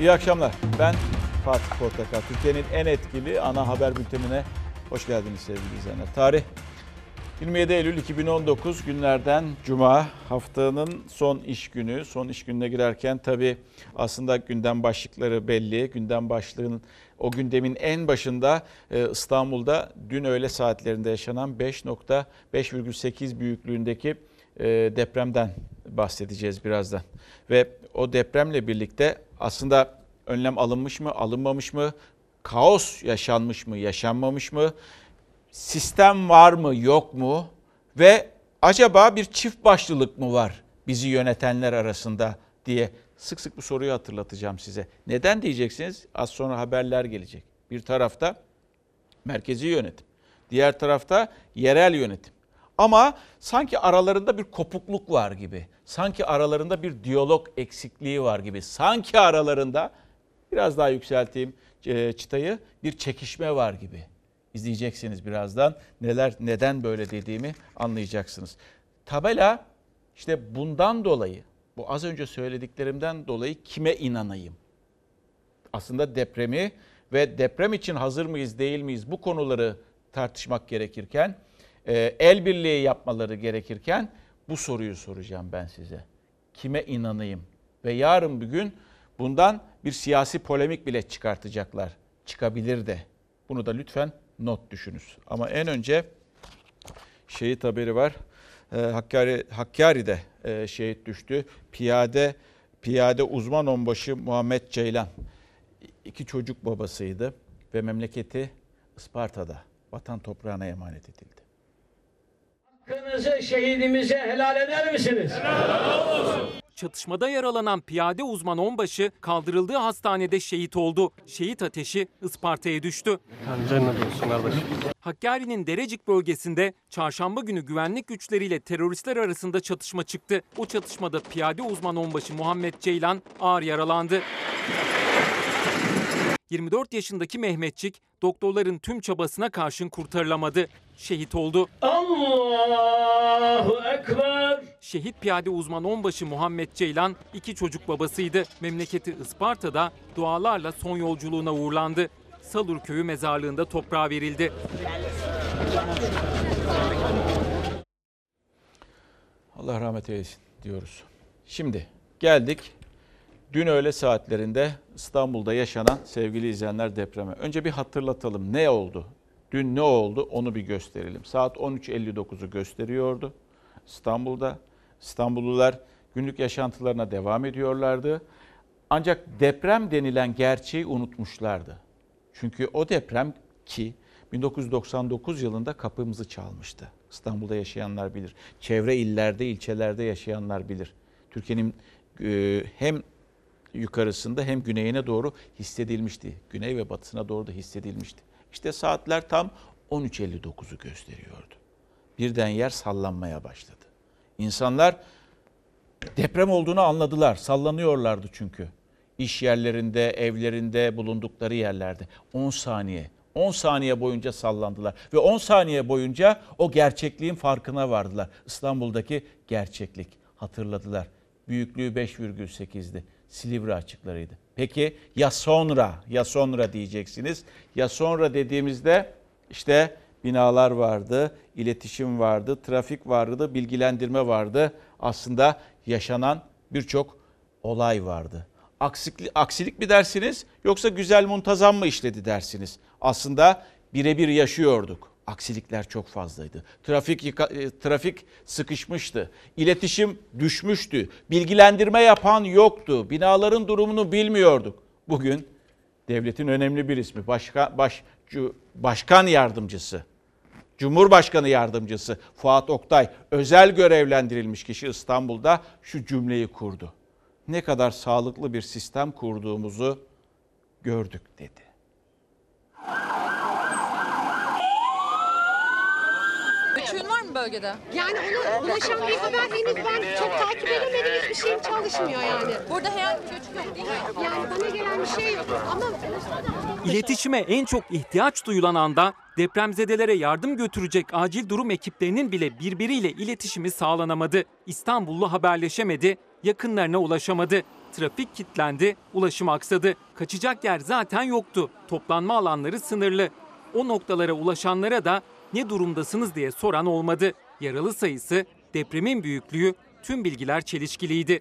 İyi akşamlar. Ben Fatih Portakal. Türkiye'nin en etkili ana haber bültenine hoş geldiniz sevgili izleyenler. Tarih 27 Eylül 2019 günlerden Cuma haftanın son iş günü. Son iş gününe girerken tabii aslında gündem başlıkları belli. Gündem başlığının o gündemin en başında e, İstanbul'da dün öğle saatlerinde yaşanan 5.5,8 büyüklüğündeki e, depremden bahsedeceğiz birazdan. Ve o depremle birlikte aslında önlem alınmış mı, alınmamış mı, kaos yaşanmış mı, yaşanmamış mı, sistem var mı, yok mu ve acaba bir çift başlılık mı var bizi yönetenler arasında diye sık sık bu soruyu hatırlatacağım size. Neden diyeceksiniz? Az sonra haberler gelecek. Bir tarafta merkezi yönetim, diğer tarafta yerel yönetim. Ama sanki aralarında bir kopukluk var gibi. Sanki aralarında bir diyalog eksikliği var gibi. Sanki aralarında biraz daha yükselteyim e, çıtayı bir çekişme var gibi. İzleyeceksiniz birazdan neler neden böyle dediğimi anlayacaksınız. Tabela işte bundan dolayı bu az önce söylediklerimden dolayı kime inanayım? Aslında depremi ve deprem için hazır mıyız değil miyiz bu konuları tartışmak gerekirken el birliği yapmaları gerekirken bu soruyu soracağım ben size. Kime inanayım? Ve yarın bir gün bundan bir siyasi polemik bile çıkartacaklar. Çıkabilir de. Bunu da lütfen not düşünüz. Ama en önce şehit haberi var. Ee, Hakkari, Hakkari'de e, şehit düştü. Piyade piyade uzman onbaşı Muhammed Ceylan. iki çocuk babasıydı ve memleketi Isparta'da vatan toprağına emanet edildi. Hakkınızı şehidimize helal eder misiniz? Helal olsun. Çatışmada yaralanan piyade uzman onbaşı kaldırıldığı hastanede şehit oldu. Şehit ateşi Isparta'ya düştü. Cennet olsun kardeşim. Hakkari'nin Derecik bölgesinde çarşamba günü güvenlik güçleriyle teröristler arasında çatışma çıktı. O çatışmada piyade uzman onbaşı Muhammed Ceylan ağır yaralandı. 24 yaşındaki Mehmetçik doktorların tüm çabasına karşın kurtarılamadı. Şehit oldu. Allahu Ekber. Şehit piyade uzman onbaşı Muhammed Ceylan iki çocuk babasıydı. Memleketi Isparta'da dualarla son yolculuğuna uğurlandı. Salur köyü mezarlığında toprağa verildi. Allah rahmet eylesin diyoruz. Şimdi geldik Dün öğle saatlerinde İstanbul'da yaşanan sevgili izleyenler depreme. Önce bir hatırlatalım ne oldu? Dün ne oldu onu bir gösterelim. Saat 13.59'u gösteriyordu İstanbul'da. İstanbullular günlük yaşantılarına devam ediyorlardı. Ancak deprem denilen gerçeği unutmuşlardı. Çünkü o deprem ki 1999 yılında kapımızı çalmıştı. İstanbul'da yaşayanlar bilir. Çevre illerde, ilçelerde yaşayanlar bilir. Türkiye'nin e, hem yukarısında hem güneyine doğru hissedilmişti. Güney ve batısına doğru da hissedilmişti. İşte saatler tam 13.59'u gösteriyordu. Birden yer sallanmaya başladı. İnsanlar deprem olduğunu anladılar. Sallanıyorlardı çünkü. İş yerlerinde, evlerinde, bulundukları yerlerde 10 saniye 10 saniye boyunca sallandılar ve 10 saniye boyunca o gerçekliğin farkına vardılar. İstanbul'daki gerçeklik hatırladılar. Büyüklüğü 5,8'di. Silivri açıklarıydı. Peki ya sonra, ya sonra diyeceksiniz. Ya sonra dediğimizde işte binalar vardı, iletişim vardı, trafik vardı, bilgilendirme vardı. Aslında yaşanan birçok olay vardı. Aksilik, aksilik mi dersiniz yoksa güzel muntazam mı işledi dersiniz? Aslında birebir yaşıyorduk aksilikler çok fazlaydı. Trafik e, trafik sıkışmıştı. İletişim düşmüştü. Bilgilendirme yapan yoktu. Binaların durumunu bilmiyorduk. Bugün devletin önemli bir ismi, başka, baş, başkan yardımcısı, Cumhurbaşkanı yardımcısı Fuat Oktay özel görevlendirilmiş kişi İstanbul'da şu cümleyi kurdu. Ne kadar sağlıklı bir sistem kurduğumuzu gördük dedi. Bölgede? Yani ona ulaşan bir haber henüz ben çok takip edemedim. Hiçbir şey çalışmıyor yani. Burada herhangi bir göç yok değil mi? Yani bana gelen bir şey yok ama... İletişime en çok ihtiyaç duyulan anda depremzedelere yardım götürecek acil durum ekiplerinin bile birbiriyle iletişimi sağlanamadı. İstanbullu haberleşemedi, yakınlarına ulaşamadı. Trafik kilitlendi, ulaşım aksadı. Kaçacak yer zaten yoktu. Toplanma alanları sınırlı. O noktalara ulaşanlara da ne durumdasınız diye soran olmadı. Yaralı sayısı, depremin büyüklüğü, tüm bilgiler çelişkiliydi.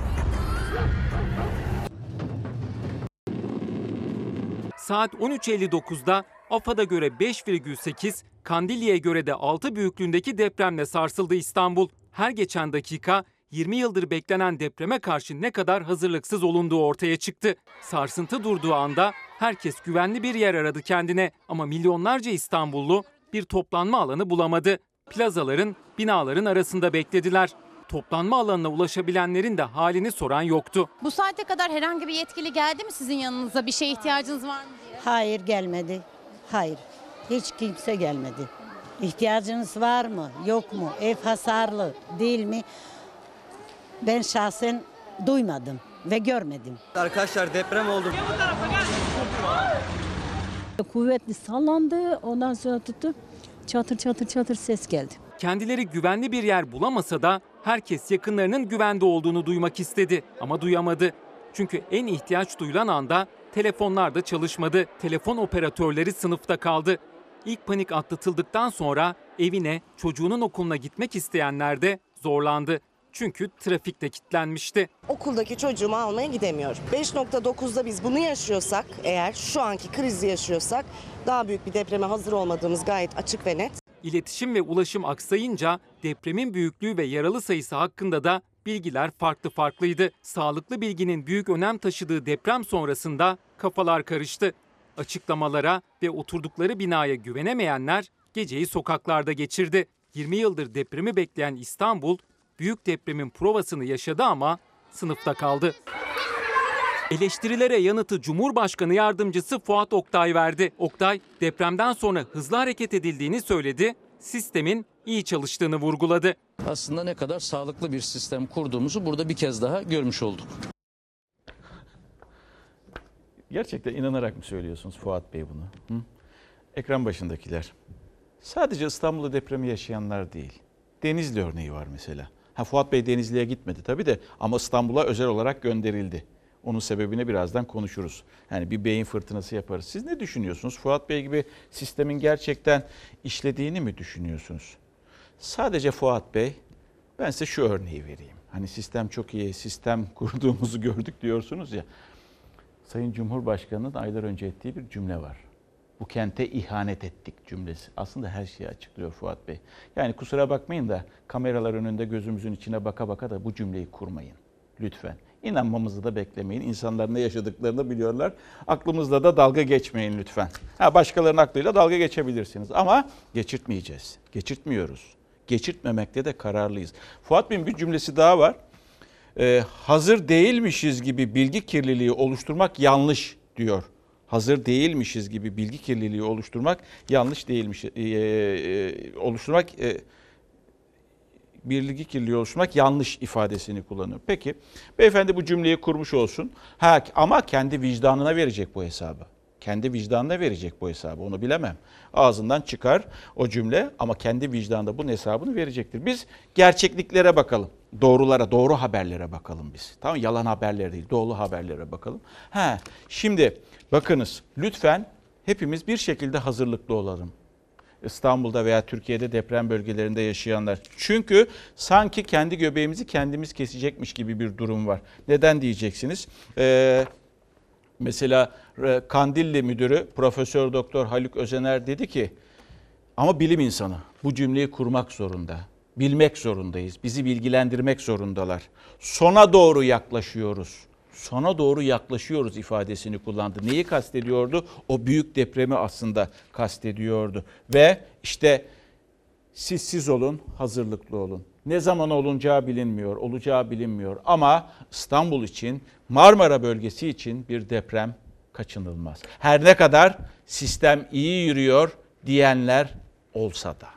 Saat 13.59'da AFAD'a göre 5,8, Kandilli'ye göre de 6 büyüklüğündeki depremle sarsıldı İstanbul. Her geçen dakika 20 yıldır beklenen depreme karşı ne kadar hazırlıksız olunduğu ortaya çıktı. Sarsıntı durduğu anda herkes güvenli bir yer aradı kendine ama milyonlarca İstanbullu bir toplanma alanı bulamadı. Plazaların, binaların arasında beklediler. Toplanma alanına ulaşabilenlerin de halini soran yoktu. Bu saate kadar herhangi bir yetkili geldi mi sizin yanınıza? Bir şeye ihtiyacınız var mı diye? Hayır gelmedi. Hayır. Hiç kimse gelmedi. İhtiyacınız var mı? Yok mu? Ev hasarlı değil mi? Ben şahsen duymadım ve görmedim. Arkadaşlar deprem oldu. Kuvvetli sallandı. Ondan sonra tuttu. Çatır çatır çatır ses geldi. Kendileri güvenli bir yer bulamasa da herkes yakınlarının güvende olduğunu duymak istedi ama duyamadı. Çünkü en ihtiyaç duyulan anda telefonlar da çalışmadı. Telefon operatörleri sınıfta kaldı. İlk panik atlatıldıktan sonra evine, çocuğunun okuluna gitmek isteyenler de zorlandı. Çünkü trafikte kilitlenmişti. okuldaki çocuğumu almaya gidemiyorum. 5.9'da biz bunu yaşıyorsak, eğer şu anki krizi yaşıyorsak daha büyük bir depreme hazır olmadığımız gayet açık ve net. İletişim ve ulaşım aksayınca depremin büyüklüğü ve yaralı sayısı hakkında da bilgiler farklı farklıydı. Sağlıklı bilginin büyük önem taşıdığı deprem sonrasında kafalar karıştı. Açıklamalara ve oturdukları binaya güvenemeyenler geceyi sokaklarda geçirdi. 20 yıldır depremi bekleyen İstanbul büyük depremin provasını yaşadı ama sınıfta kaldı. Eleştirilere yanıtı Cumhurbaşkanı Yardımcısı Fuat Oktay verdi. Oktay, depremden sonra hızlı hareket edildiğini söyledi, sistemin iyi çalıştığını vurguladı. aslında ne kadar sağlıklı bir sistem kurduğumuzu burada bir kez daha görmüş olduk. Gerçekten inanarak mı söylüyorsunuz Fuat Bey bunu? Hı? Ekran başındakiler. Sadece İstanbul'da depremi yaşayanlar değil. Denizli örneği var mesela. Ha Fuat Bey Denizli'ye gitmedi tabii de ama İstanbul'a özel olarak gönderildi. Onun sebebini birazdan konuşuruz. Yani bir beyin fırtınası yaparız. Siz ne düşünüyorsunuz? Fuat Bey gibi sistemin gerçekten işlediğini mi düşünüyorsunuz? Sadece Fuat Bey, ben size şu örneği vereyim. Hani sistem çok iyi, sistem kurduğumuzu gördük diyorsunuz ya. Sayın Cumhurbaşkanı'nın aylar önce ettiği bir cümle var. Bu kente ihanet ettik cümlesi. Aslında her şeyi açıklıyor Fuat Bey. Yani kusura bakmayın da kameralar önünde gözümüzün içine baka baka da bu cümleyi kurmayın. Lütfen. İnanmamızı da beklemeyin. İnsanlar ne yaşadıklarını biliyorlar. Aklımızla da dalga geçmeyin lütfen. Ha, başkalarının aklıyla dalga geçebilirsiniz ama geçirtmeyeceğiz. Geçirtmiyoruz. Geçirtmemekte de kararlıyız. Fuat Bey'in bir cümlesi daha var e, hazır değilmişiz gibi bilgi kirliliği oluşturmak yanlış diyor. Hazır değilmişiz gibi bilgi kirliliği oluşturmak yanlış değilmiş. E, e, oluşturmak e, bilgi kirliliği oluşturmak yanlış ifadesini kullanıyor. Peki beyefendi bu cümleyi kurmuş olsun. Ha, ama kendi vicdanına verecek bu hesabı. Kendi vicdanına verecek bu hesabı onu bilemem. Ağzından çıkar o cümle ama kendi vicdanında bunun hesabını verecektir. Biz gerçekliklere bakalım. Doğrulara, doğru haberlere bakalım biz. Tamam yalan haberlere değil, doğru haberlere bakalım. Ha, şimdi bakınız lütfen hepimiz bir şekilde hazırlıklı olalım. İstanbul'da veya Türkiye'de deprem bölgelerinde yaşayanlar. Çünkü sanki kendi göbeğimizi kendimiz kesecekmiş gibi bir durum var. Neden diyeceksiniz? Ee, mesela e, Kandilli müdürü Profesör Doktor Haluk Özener dedi ki ama bilim insanı bu cümleyi kurmak zorunda. Bilmek zorundayız. Bizi bilgilendirmek zorundalar. Sona doğru yaklaşıyoruz. Sona doğru yaklaşıyoruz ifadesini kullandı. Neyi kastediyordu? O büyük depremi aslında kastediyordu. Ve işte siz siz olun, hazırlıklı olun. Ne zaman olunacağı bilinmiyor, olacağı bilinmiyor. Ama İstanbul için, Marmara bölgesi için bir deprem kaçınılmaz. Her ne kadar sistem iyi yürüyor diyenler olsa da.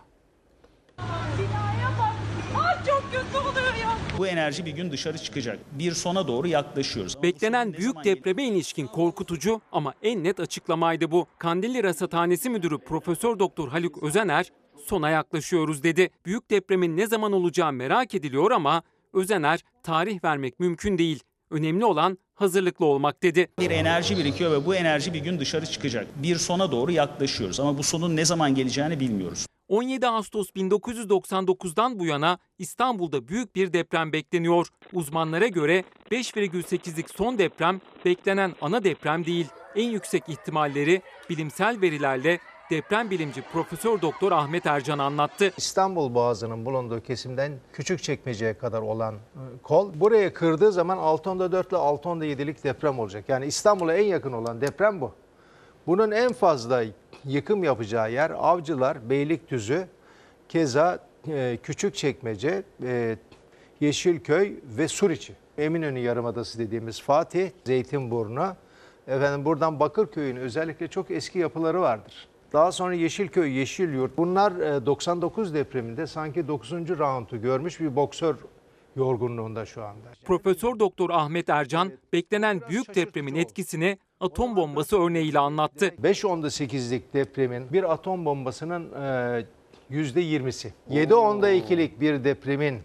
Bu enerji bir gün dışarı çıkacak. Bir sona doğru yaklaşıyoruz. Beklenen büyük depreme ilişkin korkutucu ama en net açıklamaydı bu. Kandilli Rasathanesi Müdürü Profesör Doktor Haluk Özener sona yaklaşıyoruz dedi. Büyük depremin ne zaman olacağı merak ediliyor ama Özener tarih vermek mümkün değil. Önemli olan hazırlıklı olmak dedi. Bir enerji birikiyor ve bu enerji bir gün dışarı çıkacak. Bir sona doğru yaklaşıyoruz ama bu sonun ne zaman geleceğini bilmiyoruz. 17 Ağustos 1999'dan bu yana İstanbul'da büyük bir deprem bekleniyor. Uzmanlara göre 5,8'lik son deprem beklenen ana deprem değil. En yüksek ihtimalleri bilimsel verilerle deprem bilimci Profesör Doktor Ahmet Ercan anlattı. İstanbul Boğazı'nın bulunduğu kesimden Küçükçekmece'ye kadar olan e, kol buraya kırdığı zaman 6.4 ile 6.7'lik deprem olacak. Yani İstanbul'a en yakın olan deprem bu. Bunun en fazla yıkım yapacağı yer Avcılar, Beylikdüzü, keza e, Küçükçekmece, e, Yeşilköy ve Suriçi. Eminönü Yarımadası dediğimiz Fatih, Zeytinburnu, efendim buradan Bakırköy'ün özellikle çok eski yapıları vardır. Daha sonra Yeşilköy, Yeşilyurt. Bunlar e, 99 depreminde sanki 9. roundu görmüş bir boksör yorgunluğunda şu anda. Profesör Doktor Ahmet Ercan beklenen büyük depremin etkisini atom bombası örneğiyle anlattı. 5.8'lik depremin bir atom bombasının e, %20'si. 7.2'lik bir depremin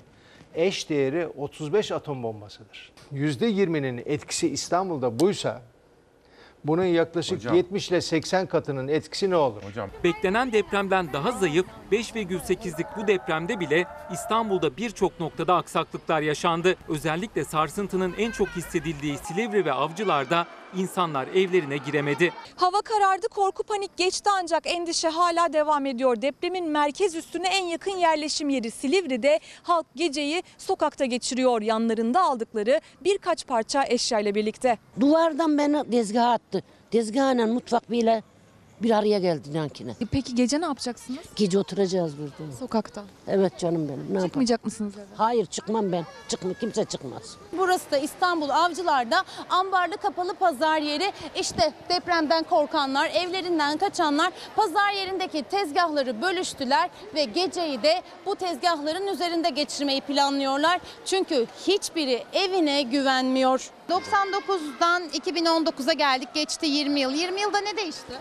eş değeri 35 atom bombasıdır. %20'nin etkisi İstanbul'da buysa bunun yaklaşık Hocam. 70 ile 80 katının etkisi ne olur? Hocam Beklenen depremden daha zayıf 5,8'lik bu depremde bile İstanbul'da birçok noktada aksaklıklar yaşandı. Özellikle sarsıntının en çok hissedildiği Silivri ve Avcılar'da insanlar evlerine giremedi. Hava karardı, korku panik geçti ancak endişe hala devam ediyor. Depremin merkez üstüne en yakın yerleşim yeri Silivri'de halk geceyi sokakta geçiriyor. Yanlarında aldıkları birkaç parça eşyayla birlikte. Duvardan beni tezgaha attı. Tezgahla mutfak bile bir araya geldi yankine. E Peki gece ne yapacaksınız? Gece oturacağız burada. Sokakta. Evet canım benim. Ne yapalım? Çıkmayacak mısınız eve? Hayır çıkmam ben. Çıkma kimse çıkmaz. Burası da İstanbul Avcılar'da ambarlı kapalı pazar yeri. İşte depremden korkanlar, evlerinden kaçanlar pazar yerindeki tezgahları bölüştüler ve geceyi de bu tezgahların üzerinde geçirmeyi planlıyorlar. Çünkü hiçbiri evine güvenmiyor. 99'dan 2019'a geldik. Geçti 20 yıl. 20 yılda ne değişti?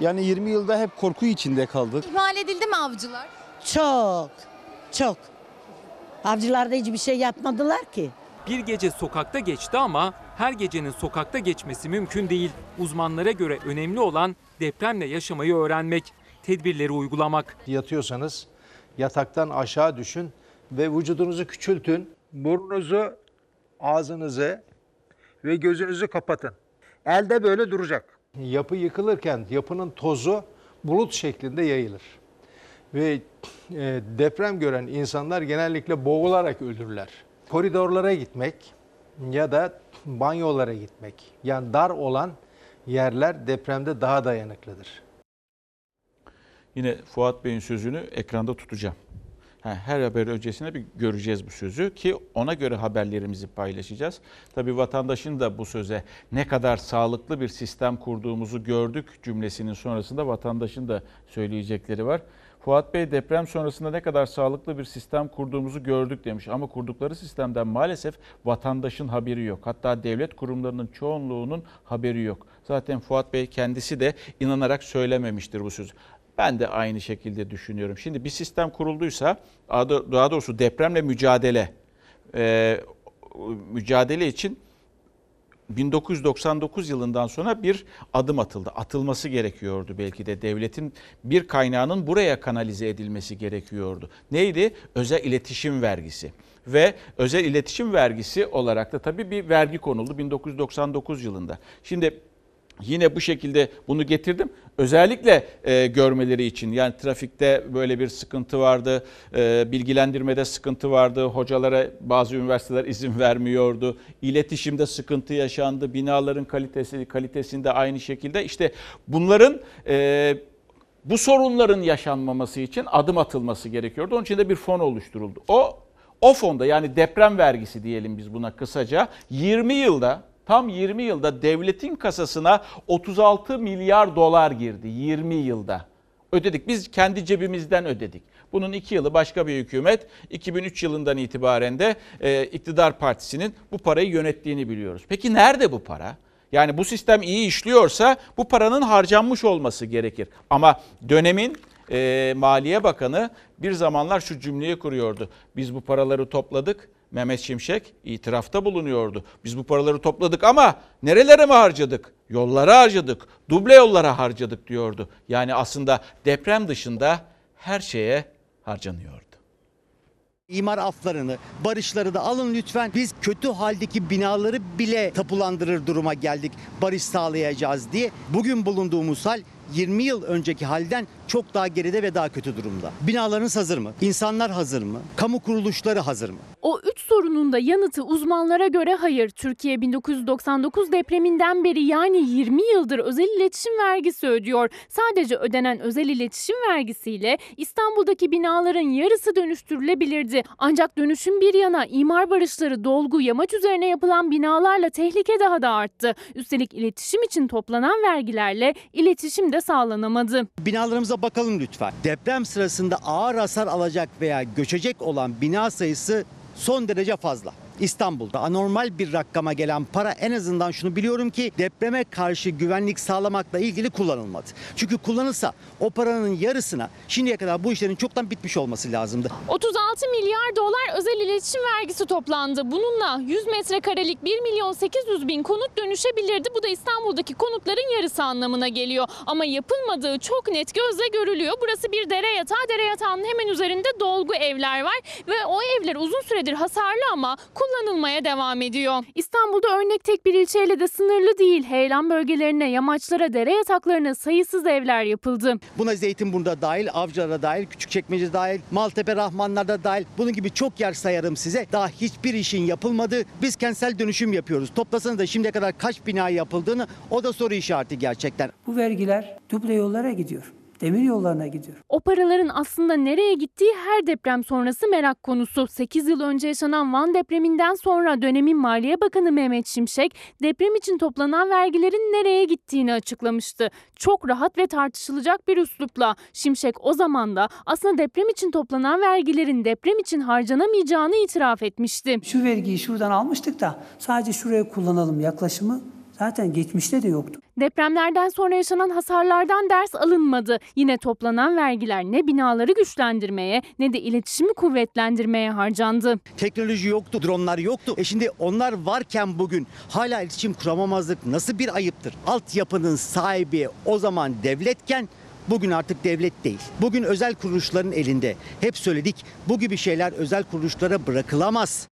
Yani 20 yılda hep korku içinde kaldık. İhmal edildi mi avcılar? Çok, çok. Avcılarda hiçbir şey yapmadılar ki. Bir gece sokakta geçti ama her gecenin sokakta geçmesi mümkün değil. Uzmanlara göre önemli olan depremle yaşamayı öğrenmek, tedbirleri uygulamak. Yatıyorsanız yataktan aşağı düşün ve vücudunuzu küçültün. Burnunuzu, ağzınızı ve gözünüzü kapatın. Elde böyle duracak. Yapı yıkılırken yapının tozu bulut şeklinde yayılır. Ve e, deprem gören insanlar genellikle boğularak ölürler. Koridorlara gitmek ya da banyolara gitmek yani dar olan yerler depremde daha dayanıklıdır. Yine Fuat Bey'in sözünü ekranda tutacağım. Her haber öncesine bir göreceğiz bu sözü ki ona göre haberlerimizi paylaşacağız. Tabii vatandaşın da bu söze ne kadar sağlıklı bir sistem kurduğumuzu gördük cümlesinin sonrasında vatandaşın da söyleyecekleri var. Fuat Bey deprem sonrasında ne kadar sağlıklı bir sistem kurduğumuzu gördük demiş ama kurdukları sistemden maalesef vatandaşın haberi yok. Hatta devlet kurumlarının çoğunluğunun haberi yok. Zaten Fuat Bey kendisi de inanarak söylememiştir bu sözü. Ben de aynı şekilde düşünüyorum. Şimdi bir sistem kurulduysa daha doğrusu depremle mücadele e, mücadele için 1999 yılından sonra bir adım atıldı. Atılması gerekiyordu belki de devletin bir kaynağının buraya kanalize edilmesi gerekiyordu. Neydi? Özel iletişim vergisi. Ve özel iletişim vergisi olarak da tabii bir vergi konuldu 1999 yılında. Şimdi Yine bu şekilde bunu getirdim. Özellikle e, görmeleri için yani trafikte böyle bir sıkıntı vardı, e, bilgilendirmede sıkıntı vardı, hocalara bazı üniversiteler izin vermiyordu, iletişimde sıkıntı yaşandı, binaların kalitesi kalitesinde aynı şekilde. İşte bunların e, bu sorunların yaşanmaması için adım atılması gerekiyordu. Onun için de bir fon oluşturuldu. O o fonda yani deprem vergisi diyelim biz buna kısaca 20 yılda Tam 20 yılda devletin kasasına 36 milyar dolar girdi 20 yılda. Ödedik biz kendi cebimizden ödedik. Bunun iki yılı başka bir hükümet 2003 yılından itibaren de e, iktidar partisinin bu parayı yönettiğini biliyoruz. Peki nerede bu para? Yani bu sistem iyi işliyorsa bu paranın harcanmış olması gerekir. Ama dönemin e, Maliye Bakanı bir zamanlar şu cümleyi kuruyordu. Biz bu paraları topladık Mehmet Şimşek itirafta bulunuyordu. Biz bu paraları topladık ama nerelere mi harcadık? Yollara harcadık, duble yollara harcadık diyordu. Yani aslında deprem dışında her şeye harcanıyordu. İmar aflarını, barışları da alın lütfen. Biz kötü haldeki binaları bile tapulandırır duruma geldik. Barış sağlayacağız diye. Bugün bulunduğumuz hal 20 yıl önceki halden çok daha geride ve daha kötü durumda. Binalarınız hazır mı? İnsanlar hazır mı? Kamu kuruluşları hazır mı? O üç sorunun da yanıtı uzmanlara göre hayır. Türkiye 1999 depreminden beri yani 20 yıldır özel iletişim vergisi ödüyor. Sadece ödenen özel iletişim vergisiyle İstanbul'daki binaların yarısı dönüştürülebilirdi. Ancak dönüşüm bir yana imar barışları, dolgu, yamaç üzerine yapılan binalarla tehlike daha da arttı. Üstelik iletişim için toplanan vergilerle iletişim de sağlanamadı. Binalarımıza bakalım lütfen. Deprem sırasında ağır hasar alacak veya göçecek olan bina sayısı son derece fazla. İstanbul'da anormal bir rakama gelen para en azından şunu biliyorum ki depreme karşı güvenlik sağlamakla ilgili kullanılmadı. Çünkü kullanılsa o paranın yarısına şimdiye kadar bu işlerin çoktan bitmiş olması lazımdı. 36 milyar dolar özel iletişim vergisi toplandı. Bununla 100 metrekarelik 1 milyon 800 bin konut dönüşebilirdi. Bu da İstanbul'daki konutların yarısı anlamına geliyor. Ama yapılmadığı çok net gözle görülüyor. Burası bir dere yatağı. Dere yatağının hemen üzerinde dolgu evler var. Ve o evler uzun süredir hasarlı ama kullanılmaya devam ediyor. İstanbul'da örnek tek bir ilçeyle de sınırlı değil. Heyelan bölgelerine, yamaçlara, dere yataklarına sayısız evler yapıldı. Buna Zeytinburnu'da dahil, Avcılar'a dahil, Küçükçekmece dahil, Maltepe Rahmanlar'da dahil bunun gibi çok yer sayarım size. Daha hiçbir işin yapılmadı. Biz kentsel dönüşüm yapıyoruz. Toplasanız da şimdiye kadar kaç bina yapıldığını o da soru işareti gerçekten. Bu vergiler duble yollara gidiyor. Demir yollarına gidiyor. O paraların aslında nereye gittiği her deprem sonrası merak konusu. 8 yıl önce yaşanan Van depreminden sonra dönemin Maliye Bakanı Mehmet Şimşek deprem için toplanan vergilerin nereye gittiğini açıklamıştı. Çok rahat ve tartışılacak bir üslupla. Şimşek o zaman da aslında deprem için toplanan vergilerin deprem için harcanamayacağını itiraf etmişti. Şu vergiyi şuradan almıştık da sadece şuraya kullanalım yaklaşımı zaten geçmişte de yoktu. Depremlerden sonra yaşanan hasarlardan ders alınmadı. Yine toplanan vergiler ne binaları güçlendirmeye ne de iletişimi kuvvetlendirmeye harcandı. Teknoloji yoktu, dronlar yoktu. E şimdi onlar varken bugün hala iletişim kuramamazlık nasıl bir ayıptır? Altyapının sahibi o zaman devletken Bugün artık devlet değil. Bugün özel kuruluşların elinde. Hep söyledik bu gibi şeyler özel kuruluşlara bırakılamaz.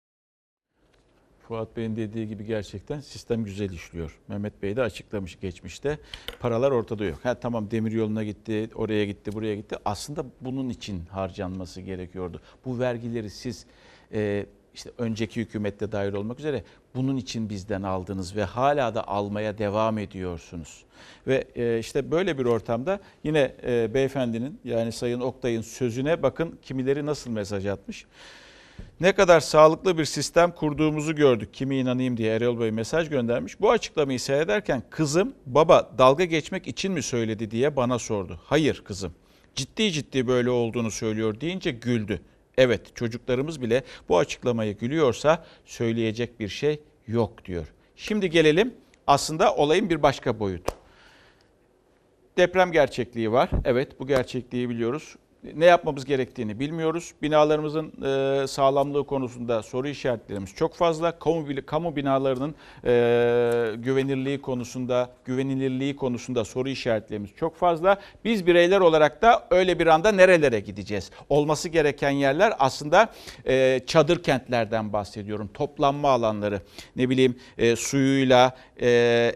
Fuat Bey'in dediği gibi gerçekten sistem güzel işliyor. Mehmet Bey de açıklamış geçmişte. Paralar ortada yok. Ha tamam demir yoluna gitti, oraya gitti, buraya gitti. Aslında bunun için harcanması gerekiyordu. Bu vergileri siz e, işte önceki hükümette dair olmak üzere bunun için bizden aldınız ve hala da almaya devam ediyorsunuz. Ve e, işte böyle bir ortamda yine e, beyefendinin yani Sayın Oktay'ın sözüne bakın kimileri nasıl mesaj atmış. Ne kadar sağlıklı bir sistem kurduğumuzu gördük. Kimi inanayım diye Erol Bey mesaj göndermiş. Bu açıklamayı seyrederken kızım baba dalga geçmek için mi söyledi diye bana sordu. Hayır kızım ciddi ciddi böyle olduğunu söylüyor deyince güldü. Evet çocuklarımız bile bu açıklamayı gülüyorsa söyleyecek bir şey yok diyor. Şimdi gelelim aslında olayın bir başka boyutu. Deprem gerçekliği var. Evet bu gerçekliği biliyoruz. Ne yapmamız gerektiğini bilmiyoruz. Binalarımızın e, sağlamlığı konusunda soru işaretlerimiz çok fazla. Kamu, kamu binalarının e, güvenirliği konusunda, güvenilirliği konusunda soru işaretlerimiz çok fazla. Biz bireyler olarak da öyle bir anda nerelere gideceğiz? Olması gereken yerler aslında e, çadır kentlerden bahsediyorum. Toplanma alanları. Ne bileyim e, suyuyla, e,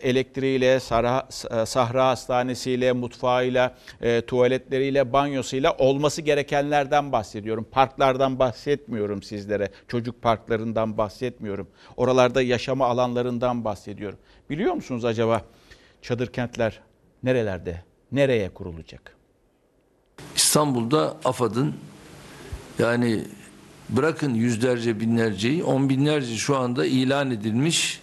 elektriğiyle, sahra, sahra hastanesiyle, mutfağıyla, e, tuvaletleriyle, banyosuyla olması gerekenlerden bahsediyorum. Parklardan bahsetmiyorum sizlere. Çocuk parklarından bahsetmiyorum. Oralarda yaşama alanlarından bahsediyorum. Biliyor musunuz acaba çadır kentler nerelerde, nereye kurulacak? İstanbul'da AFAD'ın yani bırakın yüzlerce binlerceyi on binlerce şu anda ilan edilmiş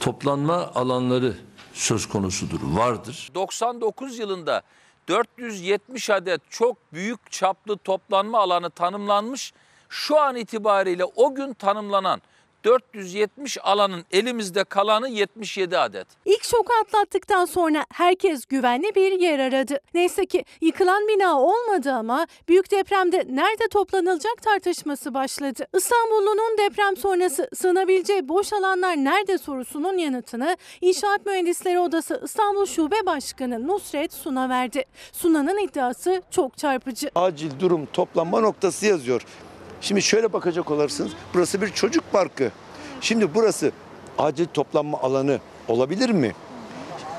toplanma alanları söz konusudur, vardır. 99 yılında 470 adet çok büyük çaplı toplanma alanı tanımlanmış. Şu an itibariyle o gün tanımlanan 470 alanın elimizde kalanı 77 adet. İlk şoku atlattıktan sonra herkes güvenli bir yer aradı. Neyse ki yıkılan bina olmadı ama büyük depremde nerede toplanılacak tartışması başladı. İstanbullunun deprem sonrası sığınabileceği boş alanlar nerede sorusunun yanıtını İnşaat Mühendisleri Odası İstanbul Şube Başkanı Nusret Suna verdi. Suna'nın iddiası çok çarpıcı. acil durum toplanma noktası yazıyor. Şimdi şöyle bakacak olursanız burası bir çocuk parkı. Şimdi burası acil toplanma alanı olabilir mi?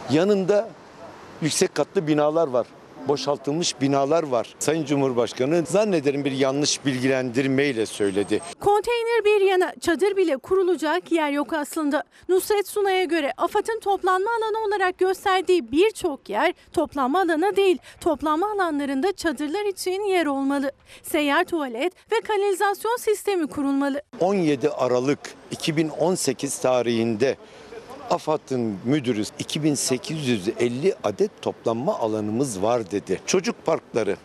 Yanında yüksek katlı binalar var. Boşaltılmış binalar var. Sayın Cumhurbaşkanı zannederim bir yanlış bilgilendirmeyle söyledi. Konteyner bir yana çadır bile kurulacak yer yok aslında. Nusret Sunay'a göre AFAD'ın toplanma alanı olarak gösterdiği birçok yer toplanma alanı değil. Toplanma alanlarında çadırlar için yer olmalı. Seyyar tuvalet ve kanalizasyon sistemi kurulmalı. 17 Aralık 2018 tarihinde AFAD'ın müdürü 2850 adet toplanma alanımız var dedi. Çocuk parkları,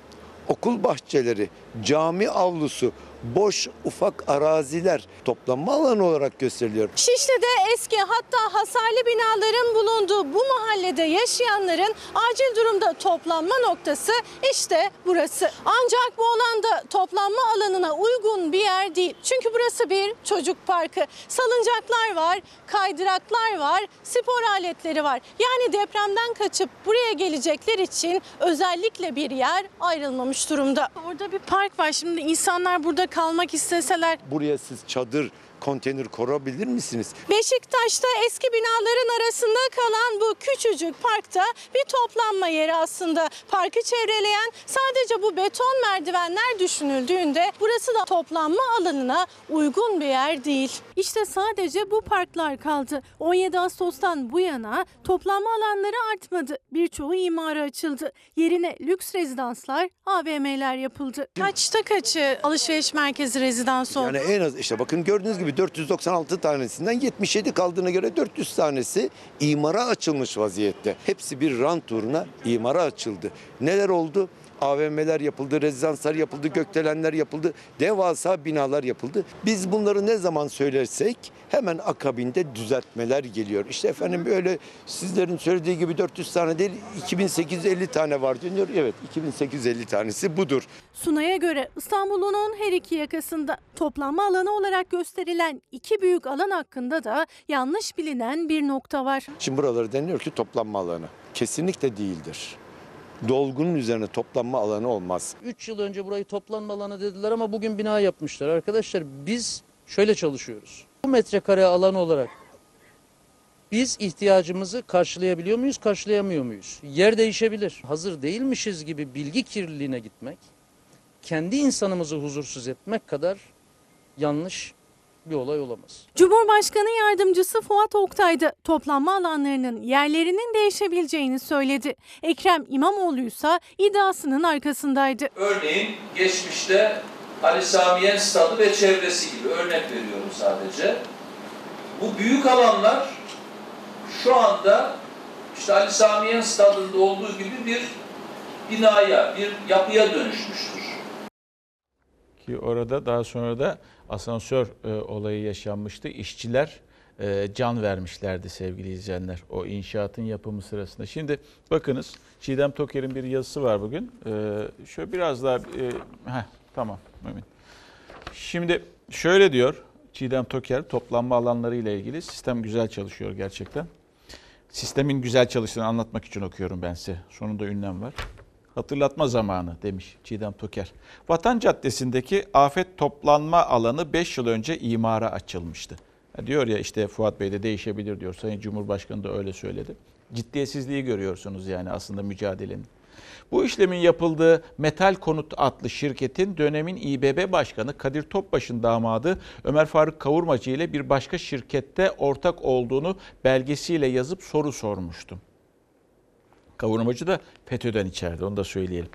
okul bahçeleri, cami avlusu, boş ufak araziler toplanma alanı olarak gösteriliyor. Şişli'de eski hatta hasarlı binaların bulunduğu bu mahallede yaşayanların acil durumda toplanma noktası işte burası. Ancak bu alanda toplanma alanına uygun bir yer değil. Çünkü burası bir çocuk parkı. Salıncaklar var, kaydıraklar var, spor aletleri var. Yani depremden kaçıp buraya gelecekler için özellikle bir yer ayrılmamış durumda. Orada bir park var. Şimdi insanlar burada kalmak isteseler Buraya siz çadır, konteyner kurabilir misiniz? Beşiktaş'ta eski binaların arasında kalan bu küçücük parkta bir toplanma yeri aslında. Parkı çevreleyen sadece bu beton merdivenler düşünüldüğünde burası da toplanma alanına uygun bir yer değil. İşte sadece bu parklar kaldı. 17 Ağustos'tan bu yana toplanma alanları artmadı. Birçoğu imara açıldı. Yerine lüks rezidanslar, AVM'ler yapıldı. Kaçta kaçı alışveriş merkezi rezidans oldu? Yani en az işte bakın gördüğünüz gibi 496 tanesinden 77 kaldığına göre 400 tanesi imara açılmış vaziyette. Hepsi bir rant uğruna imara açıldı. Neler oldu? AVM'ler yapıldı, rezidanslar yapıldı, gökdelenler yapıldı, devasa binalar yapıldı. Biz bunları ne zaman söylersek hemen akabinde düzeltmeler geliyor. İşte efendim böyle sizlerin söylediği gibi 400 tane değil 2850 tane var deniyor. Evet 2850 tanesi budur. Sunay'a göre İstanbul'un her iki yakasında toplanma alanı olarak gösterilen iki büyük alan hakkında da yanlış bilinen bir nokta var. Şimdi buraları deniyor ki toplanma alanı. Kesinlikle değildir. Dolgunun üzerine toplanma alanı olmaz. 3 yıl önce burayı toplanma alanı dediler ama bugün bina yapmışlar. Arkadaşlar biz şöyle çalışıyoruz. Bu metrekare alan olarak biz ihtiyacımızı karşılayabiliyor muyuz, karşılayamıyor muyuz? Yer değişebilir. Hazır değilmişiz gibi bilgi kirliliğine gitmek, kendi insanımızı huzursuz etmek kadar yanlış bir olay olamaz. Cumhurbaşkanı yardımcısı Fuat Oktay da toplanma alanlarının yerlerinin değişebileceğini söyledi. Ekrem İmamoğlu ise iddiasının arkasındaydı. Örneğin geçmişte Ali Samiyen Stadı ve çevresi gibi örnek veriyorum sadece. Bu büyük alanlar şu anda işte Ali Samiyen Stadı'nda olduğu gibi bir binaya, bir yapıya dönüşmüştür. Ki orada daha sonra da asansör e, olayı yaşanmıştı. İşçiler e, can vermişlerdi sevgili izleyenler o inşaatın yapımı sırasında. Şimdi bakınız Çiğdem Toker'in bir yazısı var bugün. E, şöyle biraz daha e, heh, tamam Mümin. Şimdi şöyle diyor Çiğdem Toker toplanma alanları ile ilgili sistem güzel çalışıyor gerçekten. Sistemin güzel çalıştığını anlatmak için okuyorum ben size. Sonunda ünlem var. Hatırlatma zamanı demiş Çiğdem Toker. Vatan Caddesi'ndeki afet toplanma alanı 5 yıl önce imara açılmıştı. Diyor ya işte Fuat Bey de değişebilir diyor. Sayın Cumhurbaşkanı da öyle söyledi. Ciddiyetsizliği görüyorsunuz yani aslında mücadelenin. Bu işlemin yapıldığı Metal Konut adlı şirketin dönemin İBB Başkanı Kadir Topbaş'ın damadı Ömer Faruk Kavurmacı ile bir başka şirkette ortak olduğunu belgesiyle yazıp soru sormuştum. Kavurmacı da FETÖ'den içeride onu da söyleyelim.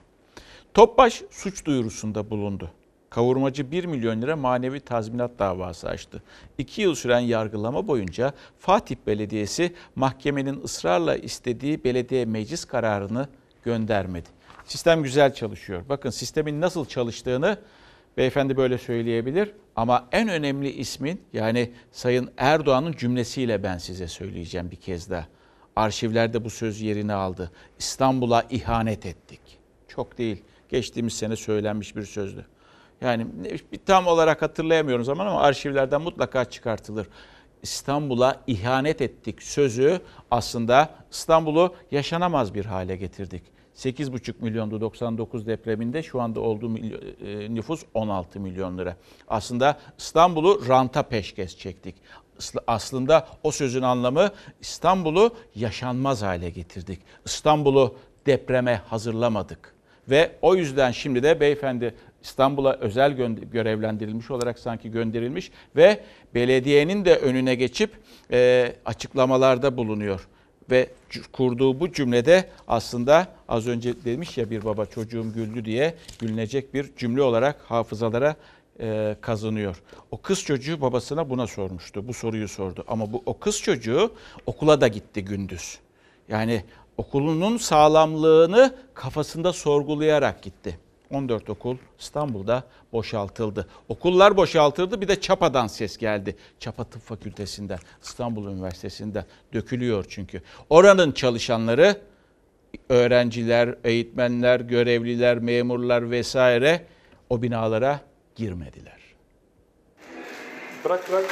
Topbaş suç duyurusunda bulundu. Kavurmacı 1 milyon lira manevi tazminat davası açtı. 2 yıl süren yargılama boyunca Fatih Belediyesi mahkemenin ısrarla istediği belediye meclis kararını göndermedi. Sistem güzel çalışıyor. Bakın sistemin nasıl çalıştığını Beyefendi böyle söyleyebilir ama en önemli ismin yani Sayın Erdoğan'ın cümlesiyle ben size söyleyeceğim bir kez daha. Arşivlerde bu söz yerini aldı. İstanbul'a ihanet ettik. Çok değil. Geçtiğimiz sene söylenmiş bir sözdü. Yani tam olarak hatırlayamıyorum zaman ama arşivlerden mutlaka çıkartılır. İstanbul'a ihanet ettik sözü aslında İstanbul'u yaşanamaz bir hale getirdik. 8,5 milyondu 99 depreminde şu anda olduğu e, nüfus 16 milyon lira. Aslında İstanbul'u ranta peşkeş çektik. Aslı- Aslında o sözün anlamı İstanbul'u yaşanmaz hale getirdik. İstanbul'u depreme hazırlamadık. Ve o yüzden şimdi de beyefendi İstanbul'a özel gö- görevlendirilmiş olarak sanki gönderilmiş ve belediyenin de önüne geçip e, açıklamalarda bulunuyor. Ve kurduğu bu cümlede aslında az önce demiş ya bir baba çocuğum güldü diye gülünecek bir cümle olarak hafızalara e, kazanıyor. O kız çocuğu babasına buna sormuştu. Bu soruyu sordu. Ama bu o kız çocuğu okula da gitti gündüz. Yani okulunun sağlamlığını kafasında sorgulayarak gitti. 14 okul İstanbul'da boşaltıldı. Okullar boşaltıldı bir de Çapa'dan ses geldi. Çapa Tıp Fakültesinden, İstanbul Üniversitesi'nde dökülüyor çünkü. Oranın çalışanları, öğrenciler, eğitmenler, görevliler, memurlar vesaire o binalara girmediler. Bırak bırak.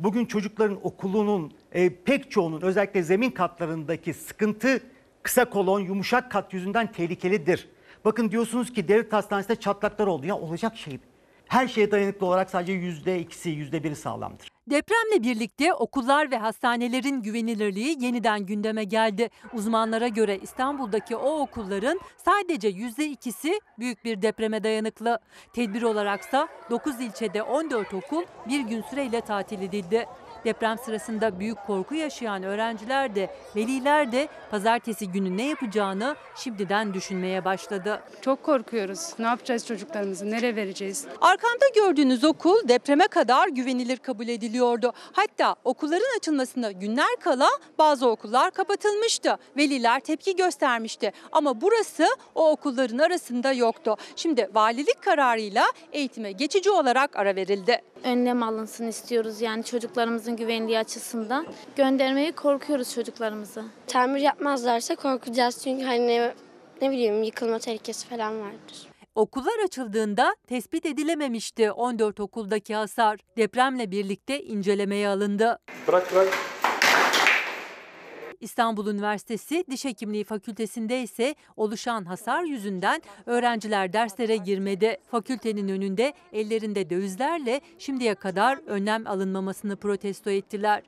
Bugün çocukların okulunun e, pek çoğunun özellikle zemin katlarındaki sıkıntı kısa kolon yumuşak kat yüzünden tehlikelidir. Bakın diyorsunuz ki devlet hastanesinde çatlaklar oldu. Ya olacak şey. Her şeye dayanıklı olarak sadece yüzde ikisi, yüzde biri sağlamdır. Depremle birlikte okullar ve hastanelerin güvenilirliği yeniden gündeme geldi. Uzmanlara göre İstanbul'daki o okulların sadece yüzde ikisi büyük bir depreme dayanıklı. Tedbir olaraksa 9 ilçede 14 okul bir gün süreyle tatil edildi. Deprem sırasında büyük korku yaşayan öğrenciler de veliler de pazartesi günü ne yapacağını şimdiden düşünmeye başladı. Çok korkuyoruz. Ne yapacağız çocuklarımızı? Nereye vereceğiz? Arkamda gördüğünüz okul depreme kadar güvenilir kabul ediliyordu. Hatta okulların açılmasına günler kala bazı okullar kapatılmıştı. Veliler tepki göstermişti ama burası o okulların arasında yoktu. Şimdi valilik kararıyla eğitime geçici olarak ara verildi. önlem alınsın istiyoruz yani çocuklarımızın güvenliği açısından. Göndermeye korkuyoruz çocuklarımızı. Tamir yapmazlarsa korkacağız çünkü hani ne bileyim yıkılma tehlikesi falan vardır. Okullar açıldığında tespit edilememişti 14 okuldaki hasar. Depremle birlikte incelemeye alındı. Bırak bırak. İstanbul Üniversitesi Diş Hekimliği Fakültesinde ise oluşan hasar yüzünden öğrenciler derslere girmedi. Fakültenin önünde ellerinde dövizlerle şimdiye kadar önlem alınmamasını protesto ettiler.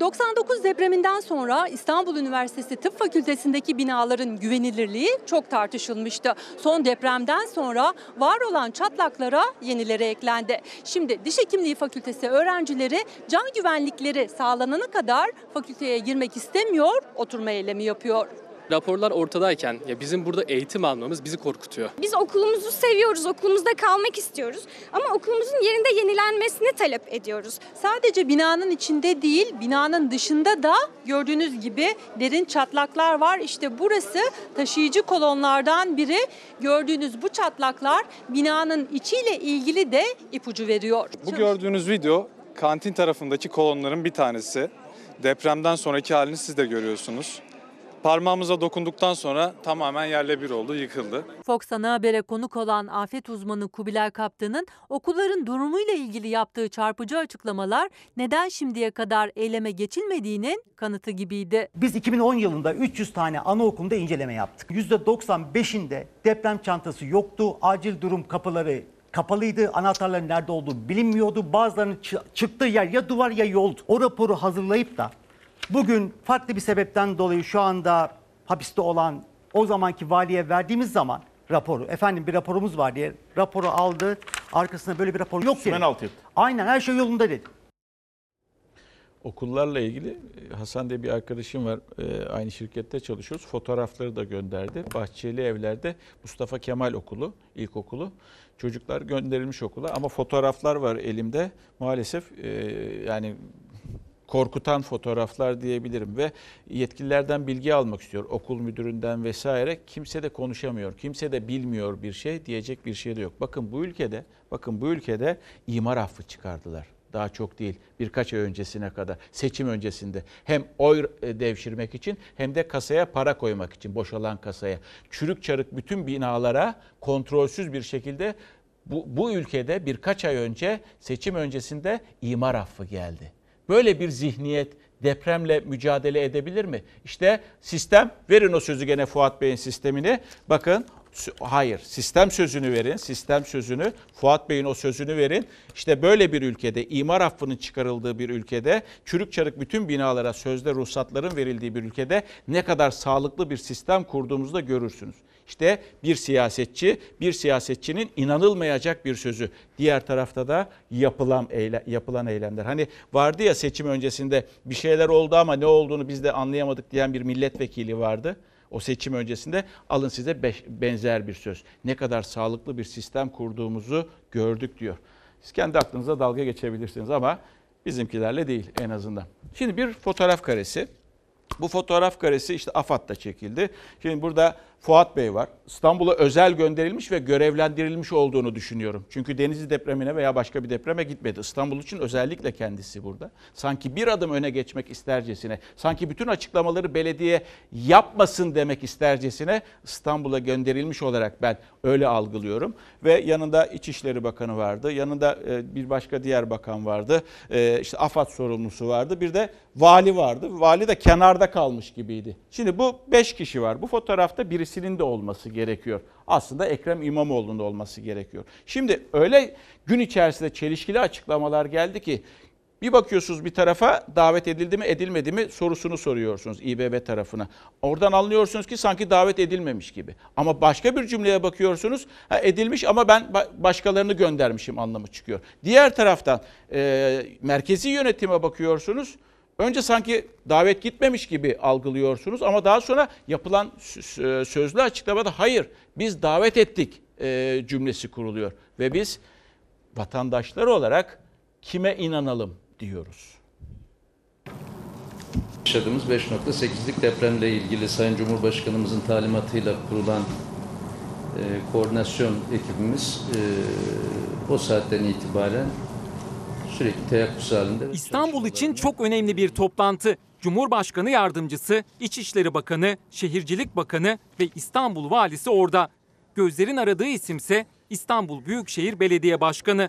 99 depreminden sonra İstanbul Üniversitesi Tıp Fakültesindeki binaların güvenilirliği çok tartışılmıştı. Son depremden sonra var olan çatlaklara yenileri eklendi. Şimdi Diş Hekimliği Fakültesi öğrencileri can güvenlikleri sağlanana kadar fakülteye girmek istemiyor, oturma eylemi yapıyor. Raporlar ortadayken ya bizim burada eğitim almamız bizi korkutuyor. Biz okulumuzu seviyoruz, okulumuzda kalmak istiyoruz. Ama okulumuzun yerinde yenilenmesini talep ediyoruz. Sadece binanın içinde değil, binanın dışında da gördüğünüz gibi derin çatlaklar var. İşte burası taşıyıcı kolonlardan biri. Gördüğünüz bu çatlaklar binanın içiyle ilgili de ipucu veriyor. Bu gördüğünüz video kantin tarafındaki kolonların bir tanesi. Depremden sonraki halini siz de görüyorsunuz. Parmağımıza dokunduktan sonra tamamen yerle bir oldu, yıkıldı. Fox Ana Haber'e konuk olan afet uzmanı Kubilay Kaptan'ın okulların durumuyla ilgili yaptığı çarpıcı açıklamalar neden şimdiye kadar eyleme geçilmediğinin kanıtı gibiydi. Biz 2010 yılında 300 tane anaokulunda inceleme yaptık. %95'inde deprem çantası yoktu. Acil durum kapıları kapalıydı. Anahtarların nerede olduğu bilinmiyordu. Bazılarının çı- çıktığı yer ya duvar ya yoldu. O raporu hazırlayıp da bugün farklı bir sebepten dolayı şu anda hapiste olan o zamanki valiye verdiğimiz zaman raporu, efendim bir raporumuz var diye raporu aldı. Arkasında böyle bir rapor yok dedi. Sümen altı yaptı. Aynen her şey yolunda dedi. Okullarla ilgili e, Hasan diye bir arkadaşım var. e, Aynı şirkette çalışıyoruz. Fotoğrafları da gönderdi. Bahçeli Evler'de Mustafa Kemal Okulu, ilkokulu. Çocuklar gönderilmiş okula ama fotoğraflar var elimde. Maalesef e, yani korkutan fotoğraflar diyebilirim ve yetkililerden bilgi almak istiyor. Okul müdüründen vesaire kimse de konuşamıyor. Kimse de bilmiyor bir şey diyecek bir şey de yok. Bakın bu ülkede bakın bu ülkede imar affı çıkardılar. Daha çok değil birkaç ay öncesine kadar seçim öncesinde hem oy e, devşirmek için hem de kasaya para koymak için boşalan kasaya. Çürük çarık bütün binalara kontrolsüz bir şekilde bu, bu ülkede birkaç ay önce seçim öncesinde imar affı geldi. Böyle bir zihniyet depremle mücadele edebilir mi? İşte sistem, verin o sözü gene Fuat Bey'in sistemini. Bakın hayır sistem sözünü verin. Sistem sözünü Fuat Bey'in o sözünü verin. İşte böyle bir ülkede imar affının çıkarıldığı bir ülkede çürük çarık bütün binalara sözde ruhsatların verildiği bir ülkede ne kadar sağlıklı bir sistem kurduğumuzu da görürsünüz. İşte bir siyasetçi, bir siyasetçinin inanılmayacak bir sözü. Diğer tarafta da yapılan, eyle, yapılan eylemler. Hani vardı ya seçim öncesinde bir şeyler oldu ama ne olduğunu biz de anlayamadık diyen bir milletvekili vardı. O seçim öncesinde alın size beş, benzer bir söz. Ne kadar sağlıklı bir sistem kurduğumuzu gördük diyor. Siz kendi aklınıza dalga geçebilirsiniz ama bizimkilerle değil en azından. Şimdi bir fotoğraf karesi. Bu fotoğraf karesi işte AFAD'da çekildi. Şimdi burada Fuat Bey var. İstanbul'a özel gönderilmiş ve görevlendirilmiş olduğunu düşünüyorum. Çünkü Denizli depremine veya başka bir depreme gitmedi. İstanbul için özellikle kendisi burada. Sanki bir adım öne geçmek istercesine, sanki bütün açıklamaları belediye yapmasın demek istercesine İstanbul'a gönderilmiş olarak ben öyle algılıyorum. Ve yanında İçişleri Bakanı vardı, yanında e, bir başka diğer bakan vardı, e, işte AFAD sorumlusu vardı, bir de vali vardı. Vali de kenarda kalmış gibiydi. Şimdi bu beş kişi var. Bu fotoğrafta birisi birisinin de olması gerekiyor. Aslında Ekrem İmamoğlu'nun da olması gerekiyor. Şimdi öyle gün içerisinde çelişkili açıklamalar geldi ki bir bakıyorsunuz bir tarafa davet edildi mi edilmedi mi sorusunu soruyorsunuz İBB tarafına. Oradan anlıyorsunuz ki sanki davet edilmemiş gibi. Ama başka bir cümleye bakıyorsunuz ha, edilmiş ama ben başkalarını göndermişim anlamı çıkıyor. Diğer taraftan e, merkezi yönetime bakıyorsunuz Önce sanki davet gitmemiş gibi algılıyorsunuz ama daha sonra yapılan sözlü açıklamada hayır biz davet ettik e, cümlesi kuruluyor. Ve biz vatandaşlar olarak kime inanalım diyoruz. Yaşadığımız 5.8'lik depremle ilgili Sayın Cumhurbaşkanımızın talimatıyla kurulan e, koordinasyon ekibimiz e, o saatten itibaren sürekli teyakkuz halinde. İstanbul için çok önemli bir toplantı. Cumhurbaşkanı Yardımcısı, İçişleri Bakanı, Şehircilik Bakanı ve İstanbul Valisi orada. Gözlerin aradığı isimse İstanbul Büyükşehir Belediye Başkanı.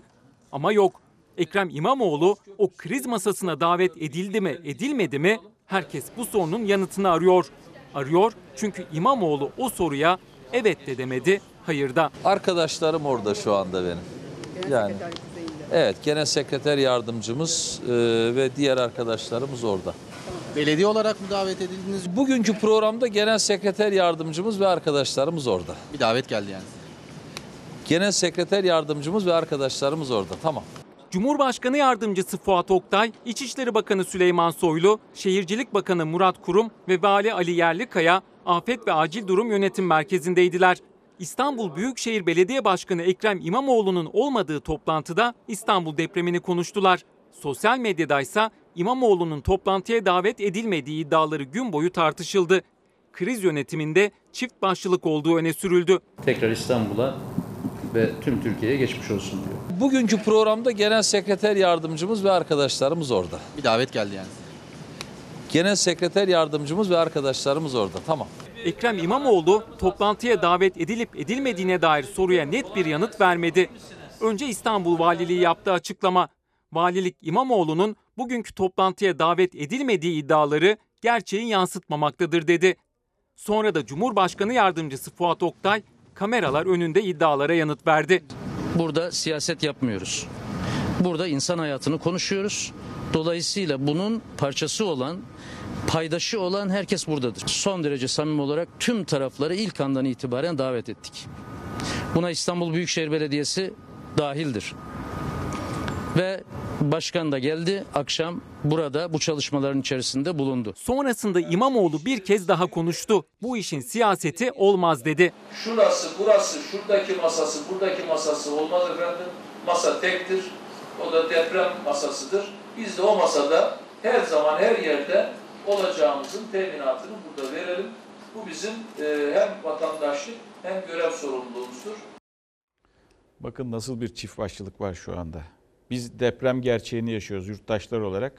Ama yok. Ekrem İmamoğlu o kriz masasına davet edildi mi, edilmedi mi? Herkes bu sorunun yanıtını arıyor. Arıyor çünkü İmamoğlu o soruya evet de demedi, hayır da. Arkadaşlarım orada şu anda benim. Yani Evet, genel sekreter yardımcımız e, ve diğer arkadaşlarımız orada. Belediye olarak mı davet edildiniz? Bugünkü programda genel sekreter yardımcımız ve arkadaşlarımız orada. Bir davet geldi yani. Genel sekreter yardımcımız ve arkadaşlarımız orada. Tamam. Cumhurbaşkanı Yardımcısı Fuat Oktay, İçişleri Bakanı Süleyman Soylu, Şehircilik Bakanı Murat Kurum ve Vali Ali Yerlikaya Afet ve Acil Durum Yönetim Merkezi'ndeydiler. İstanbul Büyükşehir Belediye Başkanı Ekrem İmamoğlu'nun olmadığı toplantıda İstanbul depremini konuştular. Sosyal medyada ise İmamoğlu'nun toplantıya davet edilmediği iddiaları gün boyu tartışıldı. Kriz yönetiminde çift başlılık olduğu öne sürüldü. Tekrar İstanbul'a ve tüm Türkiye'ye geçmiş olsun diyor. Bugünkü programda genel sekreter yardımcımız ve arkadaşlarımız orada. Bir davet geldi yani. Genel sekreter yardımcımız ve arkadaşlarımız orada. Tamam. Ekrem İmamoğlu toplantıya davet edilip edilmediğine dair soruya net bir yanıt vermedi. Önce İstanbul Valiliği yaptığı açıklama. Valilik İmamoğlu'nun bugünkü toplantıya davet edilmediği iddiaları gerçeği yansıtmamaktadır dedi. Sonra da Cumhurbaşkanı Yardımcısı Fuat Oktay kameralar önünde iddialara yanıt verdi. Burada siyaset yapmıyoruz. Burada insan hayatını konuşuyoruz. Dolayısıyla bunun parçası olan paydaşı olan herkes buradadır. Son derece samimi olarak tüm tarafları ilk andan itibaren davet ettik. Buna İstanbul Büyükşehir Belediyesi dahildir. Ve başkan da geldi akşam burada bu çalışmaların içerisinde bulundu. Sonrasında İmamoğlu bir kez daha konuştu. Bu işin siyaseti olmaz dedi. Şurası, burası, şuradaki masası, buradaki masası olmaz efendim. Masa tektir. O da deprem masasıdır. Biz de o masada her zaman her yerde olacağımızın teminatını burada verelim. Bu bizim e, hem vatandaşlık hem görev sorumluluğumuzdur. Bakın nasıl bir çift başlılık var şu anda. Biz deprem gerçeğini yaşıyoruz yurttaşlar olarak.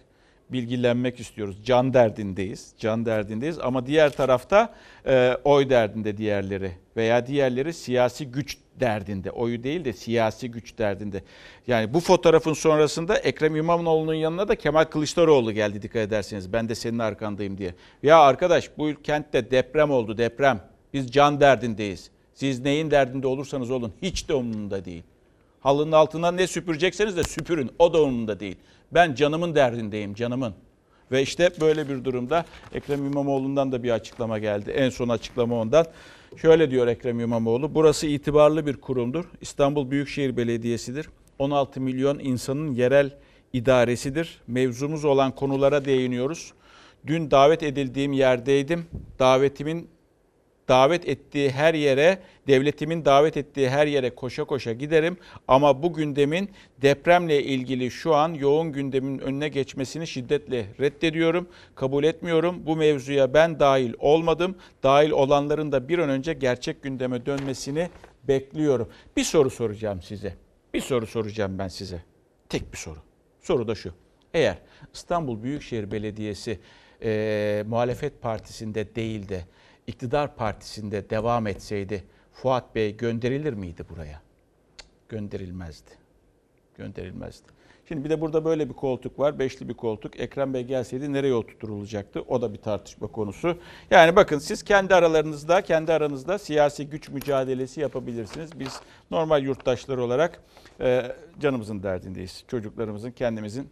Bilgilenmek istiyoruz. Can derdindeyiz. Can derdindeyiz ama diğer tarafta e, oy derdinde diğerleri veya diğerleri siyasi güç derdinde. Oyu değil de siyasi güç derdinde. Yani bu fotoğrafın sonrasında Ekrem İmamoğlu'nun yanına da Kemal Kılıçdaroğlu geldi dikkat ederseniz. Ben de senin arkandayım diye. Ya arkadaş bu kentte deprem oldu deprem. Biz can derdindeyiz. Siz neyin derdinde olursanız olun hiç de umurumda değil. Halının altından ne süpürecekseniz de süpürün. O da umurumda değil. Ben canımın derdindeyim canımın. Ve işte böyle bir durumda Ekrem İmamoğlu'ndan da bir açıklama geldi. En son açıklama ondan. Şöyle diyor Ekrem İmamoğlu. Burası itibarlı bir kurumdur. İstanbul Büyükşehir Belediyesi'dir. 16 milyon insanın yerel idaresidir. Mevzumuz olan konulara değiniyoruz. Dün davet edildiğim yerdeydim. Davetimin davet ettiği her yere, devletimin davet ettiği her yere koşa koşa giderim. Ama bu gündemin depremle ilgili şu an yoğun gündemin önüne geçmesini şiddetle reddediyorum. Kabul etmiyorum. Bu mevzuya ben dahil olmadım. Dahil olanların da bir an önce gerçek gündeme dönmesini bekliyorum. Bir soru soracağım size. Bir soru soracağım ben size. Tek bir soru. Soru da şu. Eğer İstanbul Büyükşehir Belediyesi e, muhalefet partisinde değil de iktidar partisinde devam etseydi Fuat Bey gönderilir miydi buraya? Gönderilmezdi. Gönderilmezdi. Şimdi bir de burada böyle bir koltuk var. Beşli bir koltuk. Ekrem Bey gelseydi nereye oturtulacaktı? O da bir tartışma konusu. Yani bakın siz kendi aralarınızda, kendi aranızda siyasi güç mücadelesi yapabilirsiniz. Biz normal yurttaşlar olarak e, canımızın derdindeyiz. Çocuklarımızın, kendimizin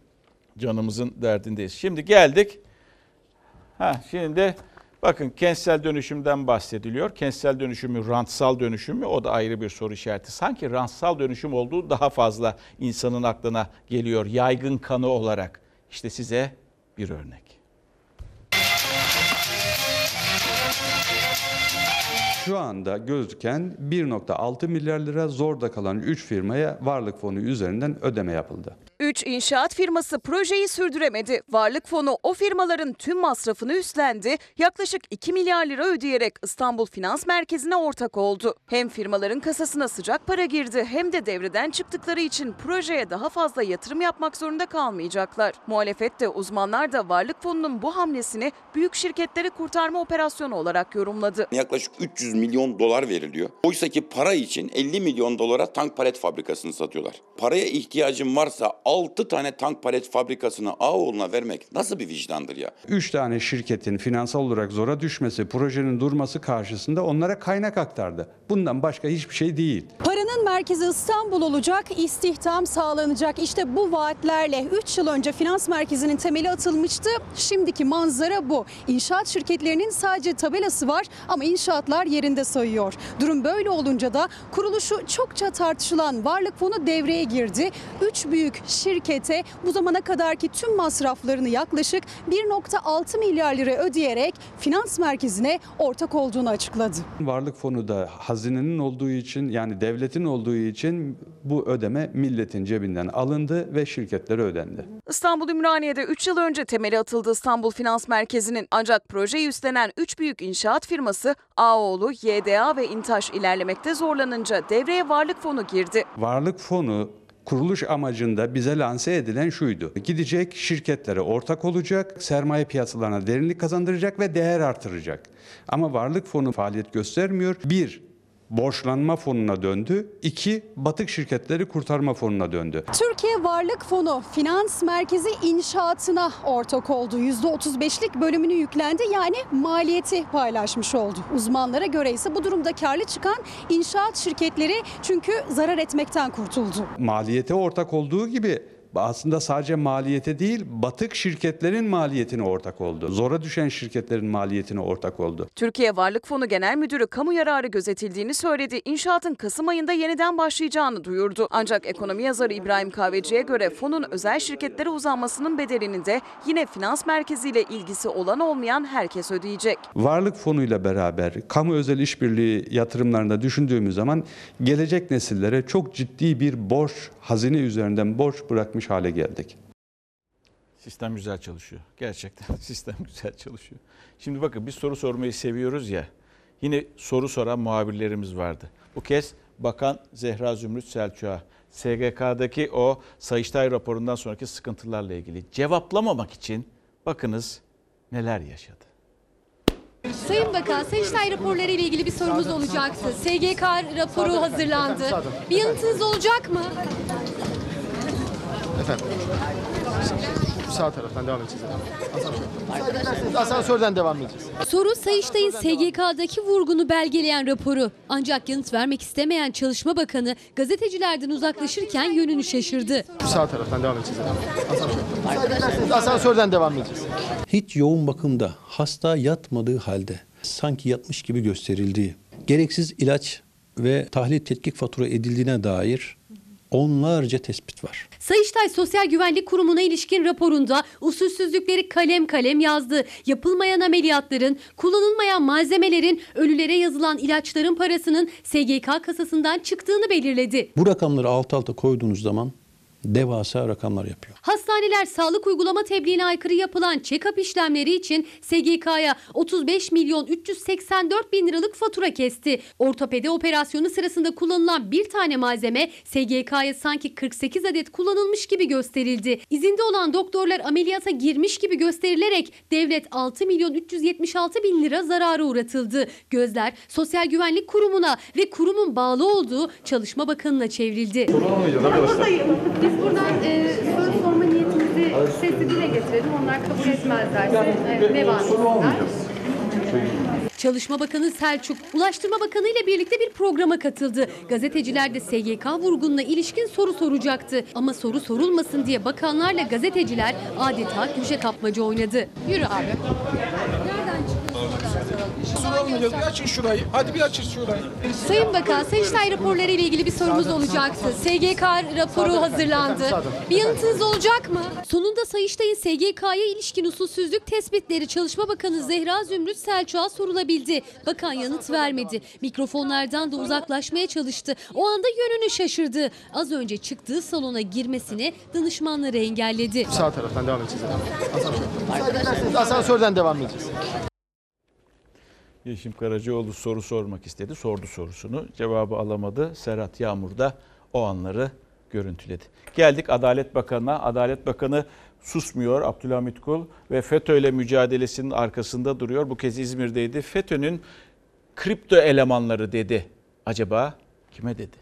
canımızın derdindeyiz. Şimdi geldik. Ha, şimdi Bakın kentsel dönüşümden bahsediliyor. Kentsel dönüşümü, rantsal dönüşümü o da ayrı bir soru işareti. Sanki rantsal dönüşüm olduğu daha fazla insanın aklına geliyor yaygın kanı olarak. İşte size bir örnek. Şu anda gözüken 1.6 milyar lira zorda kalan 3 firmaya varlık fonu üzerinden ödeme yapıldı. 3 inşaat firması projeyi sürdüremedi. Varlık fonu o firmaların tüm masrafını üstlendi. Yaklaşık 2 milyar lira ödeyerek İstanbul Finans Merkezi'ne ortak oldu. Hem firmaların kasasına sıcak para girdi hem de devreden çıktıkları için projeye daha fazla yatırım yapmak zorunda kalmayacaklar. Muhalefet de uzmanlar da varlık fonunun bu hamlesini büyük şirketleri kurtarma operasyonu olarak yorumladı. Yaklaşık 300 milyon dolar veriliyor. Oysa ki para için 50 milyon dolara tank palet fabrikasını satıyorlar. Paraya ihtiyacın varsa 6 tane tank palet fabrikasını Ağoğlu'na vermek nasıl bir vicdandır ya? 3 tane şirketin finansal olarak zora düşmesi, projenin durması karşısında onlara kaynak aktardı. Bundan başka hiçbir şey değil. Paranın merkezi İstanbul olacak, istihdam sağlanacak. İşte bu vaatlerle 3 yıl önce finans merkezinin temeli atılmıştı. Şimdiki manzara bu. İnşaat şirketlerinin sadece tabelası var ama inşaatlar yerinde sayıyor. Durum böyle olunca da kuruluşu çokça tartışılan Varlık Fonu devreye girdi. 3 büyük şirkete bu zamana kadarki tüm masraflarını yaklaşık 1.6 milyar lira ödeyerek finans merkezine ortak olduğunu açıkladı. Varlık fonu da hazinenin olduğu için yani devletin olduğu için bu ödeme milletin cebinden alındı ve şirketlere ödendi. İstanbul Ümraniye'de 3 yıl önce temeli atıldı İstanbul Finans Merkezi'nin ancak projeyi üstlenen 3 büyük inşaat firması Ağoğlu, YDA ve İntaş ilerlemekte zorlanınca devreye varlık fonu girdi. Varlık fonu kuruluş amacında bize lanse edilen şuydu. Gidecek şirketlere ortak olacak, sermaye piyasalarına derinlik kazandıracak ve değer artıracak. Ama varlık fonu faaliyet göstermiyor. Bir, borçlanma fonuna döndü. İki, batık şirketleri kurtarma fonuna döndü. Türkiye Varlık Fonu Finans Merkezi inşaatına ortak oldu. %35'lik bölümünü yüklendi yani maliyeti paylaşmış oldu. Uzmanlara göre ise bu durumda karlı çıkan inşaat şirketleri çünkü zarar etmekten kurtuldu. Maliyete ortak olduğu gibi aslında sadece maliyete değil, batık şirketlerin maliyetine ortak oldu. Zora düşen şirketlerin maliyetine ortak oldu. Türkiye Varlık Fonu Genel Müdürü kamu yararı gözetildiğini söyledi. İnşaatın Kasım ayında yeniden başlayacağını duyurdu. Ancak ekonomi yazarı İbrahim Kahveci'ye göre fonun özel şirketlere uzanmasının bedelini de yine finans merkeziyle ilgisi olan olmayan herkes ödeyecek. Varlık fonuyla beraber kamu özel işbirliği yatırımlarında düşündüğümüz zaman gelecek nesillere çok ciddi bir borç, hazine üzerinden borç bırakmış hale geldik. Sistem güzel çalışıyor. Gerçekten sistem güzel çalışıyor. Şimdi bakın biz soru sormayı seviyoruz ya. Yine soru soran muhabirlerimiz vardı. Bu kez Bakan Zehra Zümrüt Selçuk'a SGK'daki o Sayıştay raporundan sonraki sıkıntılarla ilgili cevaplamamak için bakınız neler yaşadı. Sayın Bakan, Sayıştay raporları ile ilgili bir sorumuz olacaktı. SGK raporu hazırlandı. Bir yanıtınız olacak mı? Efendim. Sağ taraftan devam edeceğiz. Asansör. Asansörden devam edeceğiz. Soru Sayıştay'ın SGK'daki vurgunu belgeleyen raporu. Ancak yanıt vermek istemeyen Çalışma Bakanı gazetecilerden uzaklaşırken yönünü şaşırdı. Sağ taraftan devam edeceğiz. Asansör. Asansörden devam edeceğiz. Hiç yoğun bakımda hasta yatmadığı halde sanki yatmış gibi gösterildiği, gereksiz ilaç ve tahlil tetkik fatura edildiğine dair onlarca tespit var. Sayıştay Sosyal Güvenlik Kurumu'na ilişkin raporunda usulsüzlükleri kalem kalem yazdı. Yapılmayan ameliyatların, kullanılmayan malzemelerin, ölülere yazılan ilaçların parasının SGK kasasından çıktığını belirledi. Bu rakamları alt alta koyduğunuz zaman devasa rakamlar yapıyor. Hastaneler sağlık uygulama tebliğine aykırı yapılan check-up işlemleri için SGK'ya 35 milyon 384 bin liralık fatura kesti. Ortopedi operasyonu sırasında kullanılan bir tane malzeme SGK'ya sanki 48 adet kullanılmış gibi gösterildi. İzinde olan doktorlar ameliyata girmiş gibi gösterilerek devlet 6 milyon 376 bin lira zarara uğratıldı. Gözler Sosyal Güvenlik Kurumu'na ve kurumun bağlı olduğu Çalışma Bakanı'na çevrildi. Biz buradan e, soru sorma niyetimizi sesli dile getirelim. Onlar kabul etmezlerse e, devam etsinler. Çalışma Bakanı Selçuk, Ulaştırma Bakanı ile birlikte bir programa katıldı. Gazeteciler de SGK vurgununa ilişkin soru soracaktı. Ama soru sorulmasın diye bakanlarla gazeteciler adeta köşe kapmaca oynadı. Yürü abi. Soralım bir açın şurayı. Hadi bir açın şurayı. Sayın Bakan, Sayıştay raporları ile ilgili bir sorumuz olacaktı. SGK raporu hazırlandı. Bir yanıtınız olacak mı? Sonunda Sayıştay'ın SGK'ya ilişkin usulsüzlük tespitleri Çalışma Bakanı Zehra Zümrüt Selçuk'a sorulabildi. Bakan yanıt vermedi. Mikrofonlardan da uzaklaşmaya çalıştı. O anda yönünü şaşırdı. Az önce çıktığı salona girmesini danışmanları engelledi. Sağ taraftan devam edeceğiz. Asansör. Asansörden devam edeceğiz. Yeşim Karacaoğlu soru sormak istedi. Sordu sorusunu. Cevabı alamadı. Serhat Yağmur da o anları görüntüledi. Geldik Adalet Bakanı'na. Adalet Bakanı susmuyor Abdülhamit Kul ve FETÖ ile mücadelesinin arkasında duruyor. Bu kez İzmir'deydi. FETÖ'nün kripto elemanları dedi. Acaba kime dedi?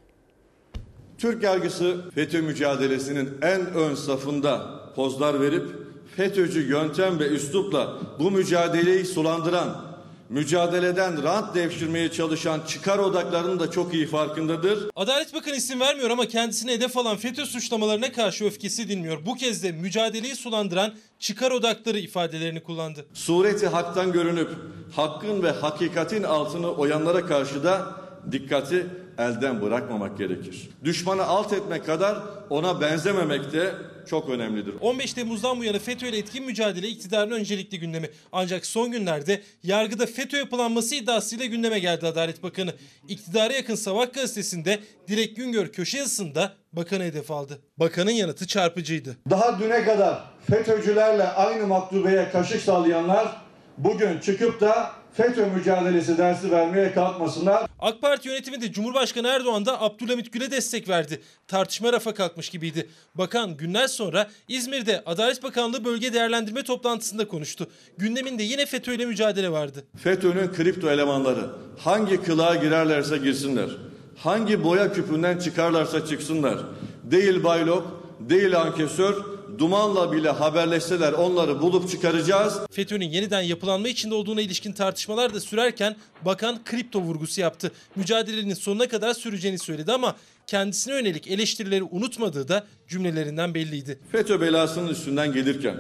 Türk yargısı FETÖ mücadelesinin en ön safında pozlar verip FETÖ'cü yöntem ve üslupla bu mücadeleyi sulandıran mücadeleden rant devşirmeye çalışan çıkar odaklarının da çok iyi farkındadır. Adalet Bakanı isim vermiyor ama kendisine hedef alan FETÖ suçlamalarına karşı öfkesi dinmiyor. Bu kez de mücadeleyi sulandıran çıkar odakları ifadelerini kullandı. Sureti haktan görünüp hakkın ve hakikatin altını oyanlara karşı da dikkati elden bırakmamak gerekir. Düşmanı alt etmek kadar ona benzememek de çok önemlidir. 15 Temmuz'dan bu yana FETÖ ile etkin mücadele iktidarın öncelikli gündemi. Ancak son günlerde yargıda FETÖ yapılanması iddiasıyla gündeme geldi Adalet Bakanı. İktidara yakın Sabah gazetesinde Dilek Güngör köşe yazısında bakanı hedef aldı. Bakanın yanıtı çarpıcıydı. Daha düne kadar FETÖ'cülerle aynı maktubeye kaşık sallayanlar bugün çıkıp da FETÖ mücadelesi dersi vermeye kalkmasınlar. AK Parti yönetimi de Cumhurbaşkanı Erdoğan da Abdülhamit Gül'e destek verdi. Tartışma rafa kalkmış gibiydi. Bakan günler sonra İzmir'de Adalet Bakanlığı bölge değerlendirme toplantısında konuştu. Gündeminde yine FETÖ ile mücadele vardı. FETÖ'nün kripto elemanları hangi kılığa girerlerse girsinler, hangi boya küpünden çıkarlarsa çıksınlar, değil baylok, değil ankesör, dumanla bile haberleşseler onları bulup çıkaracağız. FETÖ'nün yeniden yapılanma içinde olduğuna ilişkin tartışmalar da sürerken bakan kripto vurgusu yaptı. Mücadelenin sonuna kadar süreceğini söyledi ama kendisine yönelik eleştirileri unutmadığı da cümlelerinden belliydi. FETÖ belasının üstünden gelirken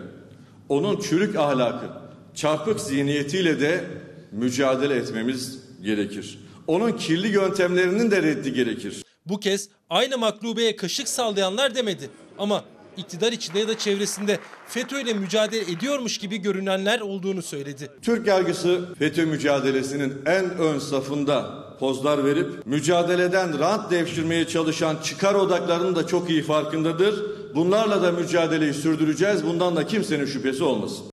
onun çürük ahlakı, çarpık zihniyetiyle de mücadele etmemiz gerekir. Onun kirli yöntemlerinin de reddi gerekir. Bu kez aynı maklubeye kaşık sallayanlar demedi ama iktidar içinde ya da çevresinde FETÖ ile mücadele ediyormuş gibi görünenler olduğunu söyledi. Türk yargısı FETÖ mücadelesinin en ön safında pozlar verip mücadeleden rant devşirmeye çalışan çıkar odaklarının da çok iyi farkındadır. Bunlarla da mücadeleyi sürdüreceğiz. Bundan da kimsenin şüphesi olmasın.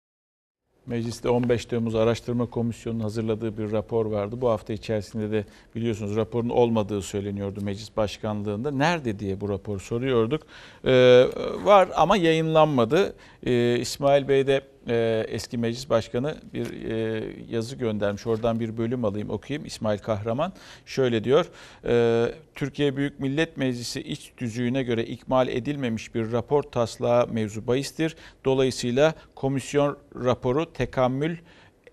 Mecliste 15 Temmuz Araştırma Komisyonu'nun hazırladığı bir rapor vardı. Bu hafta içerisinde de biliyorsunuz raporun olmadığı söyleniyordu meclis başkanlığında. Nerede diye bu raporu soruyorduk. Ee, var ama yayınlanmadı. Ee, İsmail Bey de e, eski meclis başkanı bir e, yazı göndermiş. Oradan bir bölüm alayım okuyayım. İsmail Kahraman şöyle diyor. E, Türkiye Büyük Millet Meclisi iç düzüğüne göre ikmal edilmemiş bir rapor taslağı mevzu bahistir. Dolayısıyla komisyon raporu tekamül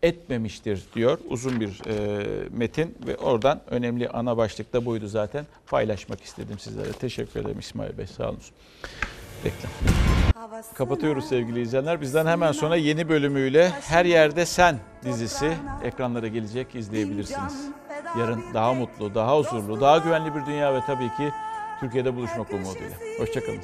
etmemiştir diyor. Uzun bir e, metin ve oradan önemli ana başlık da buydu zaten. Paylaşmak istedim sizlere. Teşekkür ederim İsmail Bey. Sağ olun. Reklam. Kapatıyoruz sevgili izleyenler. Bizden hemen sonra yeni bölümüyle Her Yerde Sen dizisi ekranlara gelecek izleyebilirsiniz. Yarın daha mutlu, daha huzurlu, daha güvenli bir dünya ve tabii ki Türkiye'de buluşmak umuduyla. Hoşçakalın.